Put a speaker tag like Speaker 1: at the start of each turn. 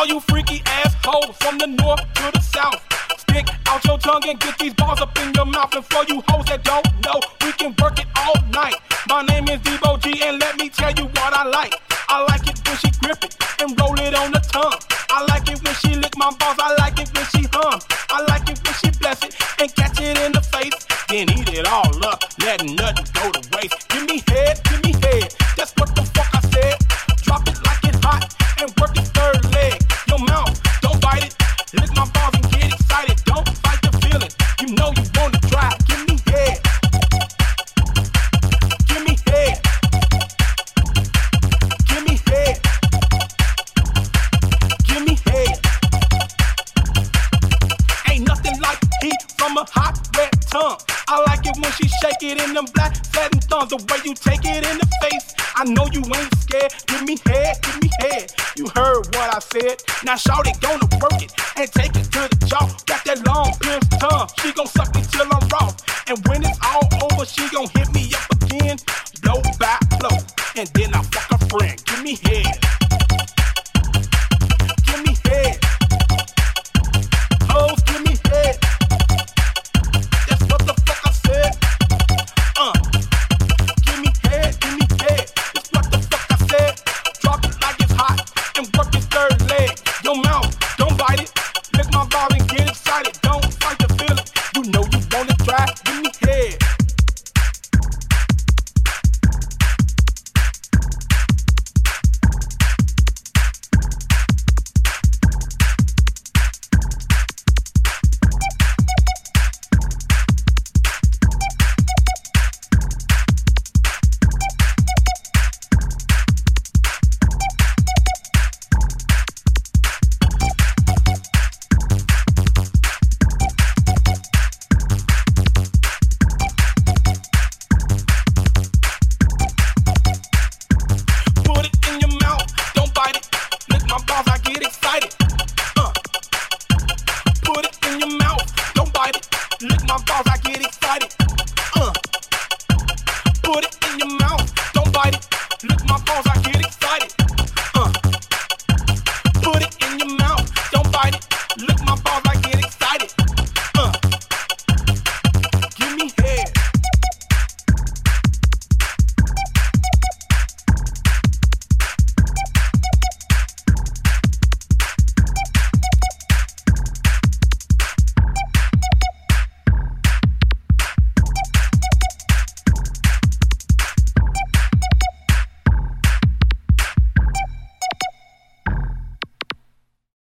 Speaker 1: all you freaky assholes from the north to the south. Stick out your tongue and get these balls up in your mouth. And for you hoes that don't know, we can work it all night. My name is Debo G, and let me tell you what I like. I like it when she grip it and roll it on the tongue. I like it when she lick my balls. I like it when she hum. I like it when she bless it and catch it in the face. Then eat it all up, let nothing go to waste. Give me head, give me from a hot wet tongue. I like it when she shake it in them black satin thongs. The way you take it in the face, I know you ain't scared. Give me head, give me head. You heard what I said. Now shout it, gonna work it and take it to the jaw. Got that long pierced tongue. She gon' suck it till I'm raw. And when it's all over, she gon' hit me up again, blow by blow. And then I fuck a friend. Give me head. Lick my balls, I get it.